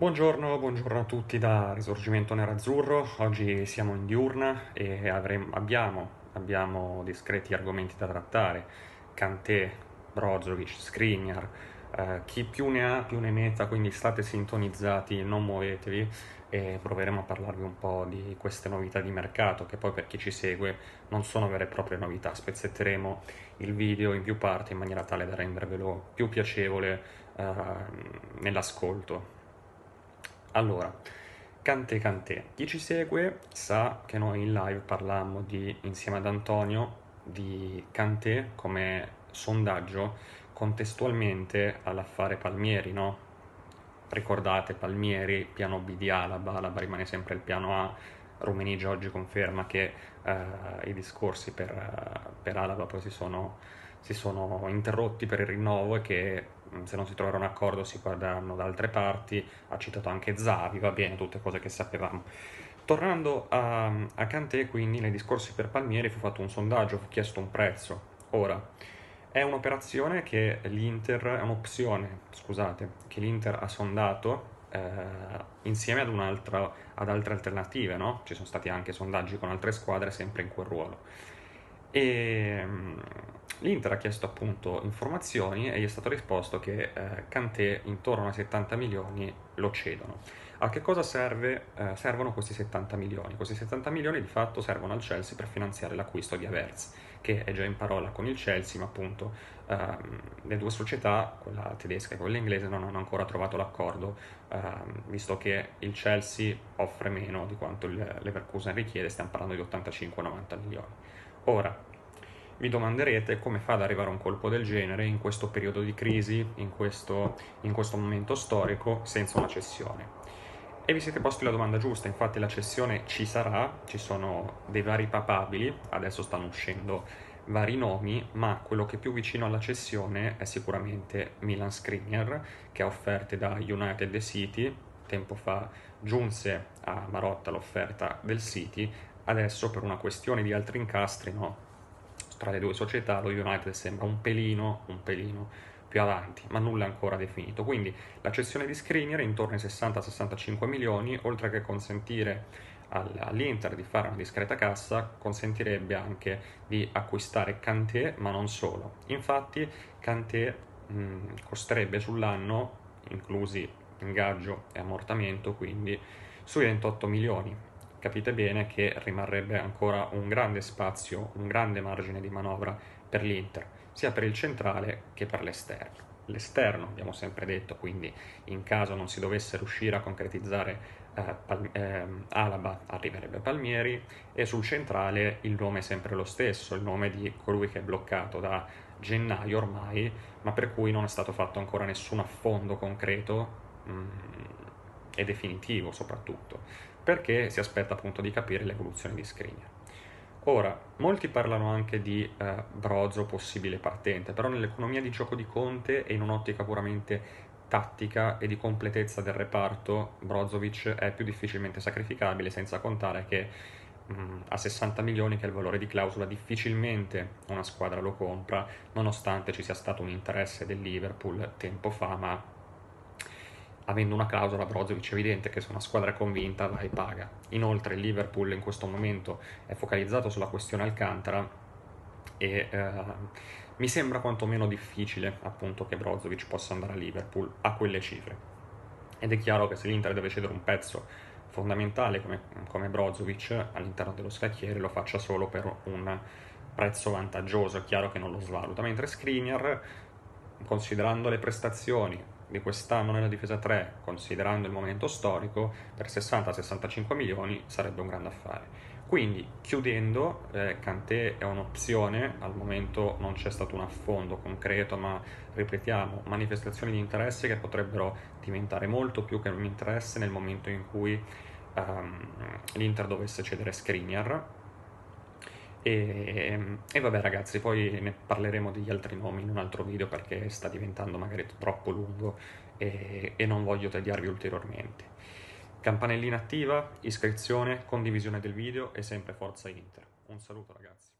Buongiorno, buongiorno a tutti da Risorgimento Nerazzurro. Oggi siamo in diurna e avremo, abbiamo, abbiamo, discreti argomenti da trattare. Kanté, Brozovic, Skriniar, eh, chi più ne ha più ne metta, quindi state sintonizzati, non muovetevi e proveremo a parlarvi un po' di queste novità di mercato che poi per chi ci segue non sono vere e proprie novità. Spezzetteremo il video in più parti in maniera tale da rendervelo più piacevole eh, nell'ascolto. Allora, Cante Cante. Chi ci segue sa che noi in live parlammo di, insieme ad Antonio di Cante come sondaggio contestualmente all'affare Palmieri, no? Ricordate Palmieri, piano B di Alaba, Alaba rimane sempre il piano A, Rummenigge oggi conferma che eh, i discorsi per, per Alaba poi si sono, si sono interrotti per il rinnovo e che se non si troverà un accordo si guarderanno da altre parti, ha citato anche Zavi, va bene, tutte cose che sapevamo. Tornando a, a Kanté, quindi, nei discorsi per Palmieri fu fatto un sondaggio, fu chiesto un prezzo. Ora, è un'operazione che l'Inter, è un'opzione, scusate, che l'Inter ha sondato eh, insieme ad, ad altre alternative, no? Ci sono stati anche sondaggi con altre squadre sempre in quel ruolo. E L'Inter ha chiesto appunto informazioni e gli è stato risposto che eh, Kanté intorno ai 70 milioni lo cedono. A che cosa serve, eh, servono questi 70 milioni? Questi 70 milioni di fatto servono al Chelsea per finanziare l'acquisto di Averz, che è già in parola con il Chelsea, ma appunto ehm, le due società, quella tedesca e quella inglese, non hanno ancora trovato l'accordo, ehm, visto che il Chelsea offre meno di quanto Leverkusen richiede, stiamo parlando di 85-90 milioni. Ora, vi domanderete come fa ad arrivare un colpo del genere in questo periodo di crisi, in questo, in questo momento storico, senza una cessione. E vi siete posti la domanda giusta, infatti la cessione ci sarà, ci sono dei vari papabili, adesso stanno uscendo vari nomi, ma quello che è più vicino alla cessione è sicuramente Milan Skriniar, che ha offerte da United City, tempo fa giunse a Marotta l'offerta del City, adesso per una questione di altri incastri, no, tra le due società lo United sembra un pelino, un pelino più avanti, ma nulla ancora definito. Quindi la cessione di è intorno ai 60-65 milioni, oltre che consentire all'Inter di fare una discreta cassa, consentirebbe anche di acquistare Kanté, ma non solo. Infatti Kanté costerebbe sull'anno, inclusi ingaggio e ammortamento, quindi sui 28 milioni, capite bene che rimarrebbe ancora un grande spazio, un grande margine di manovra per l'Inter, sia per il centrale che per l'esterno. L'esterno, abbiamo sempre detto, quindi in caso non si dovesse riuscire a concretizzare eh, Pal- eh, Alaba arriverebbe Palmieri e sul centrale il nome è sempre lo stesso, il nome di colui che è bloccato da gennaio ormai, ma per cui non è stato fatto ancora nessun affondo concreto mh, mm, e definitivo soprattutto perché si aspetta appunto di capire l'evoluzione di Skriniar. Ora, molti parlano anche di eh, Brozo possibile partente, però nell'economia di gioco di Conte e in un'ottica puramente tattica e di completezza del reparto, Brozovic è più difficilmente sacrificabile, senza contare che mh, mm, a 60 milioni, che è il valore di clausola, difficilmente una squadra lo compra, nonostante ci sia stato un interesse del Liverpool tempo fa, ma avendo una clausola Brozovic evidente che se una squadra è convinta va e paga. Inoltre il Liverpool in questo momento è focalizzato sulla questione Alcantara e eh, mi sembra quantomeno difficile appunto che Brozovic possa andare a Liverpool a quelle cifre. Ed è chiaro che se l'Inter deve cedere un pezzo fondamentale come, come Brozovic all'interno dello scacchiere lo faccia solo per un prezzo vantaggioso, è chiaro che non lo svaluta, mentre Skriniar, considerando le prestazioni, di quest'anno nella difesa 3, considerando il momento storico, per 60-65 milioni sarebbe un grande affare. Quindi, chiudendo, eh, è un'opzione, al momento non c'è stato un affondo concreto, ma ripetiamo, manifestazioni di interesse che potrebbero diventare molto più che un interesse nel momento in cui um, l'Inter dovesse cedere Skriniar, e, e, vabbè ragazzi, poi ne parleremo degli altri nomi in un altro video perché sta diventando magari troppo lungo e, e non voglio tagliarvi ulteriormente. Campanellina attiva, iscrizione, condivisione del video e sempre forza Inter. Un saluto ragazzi.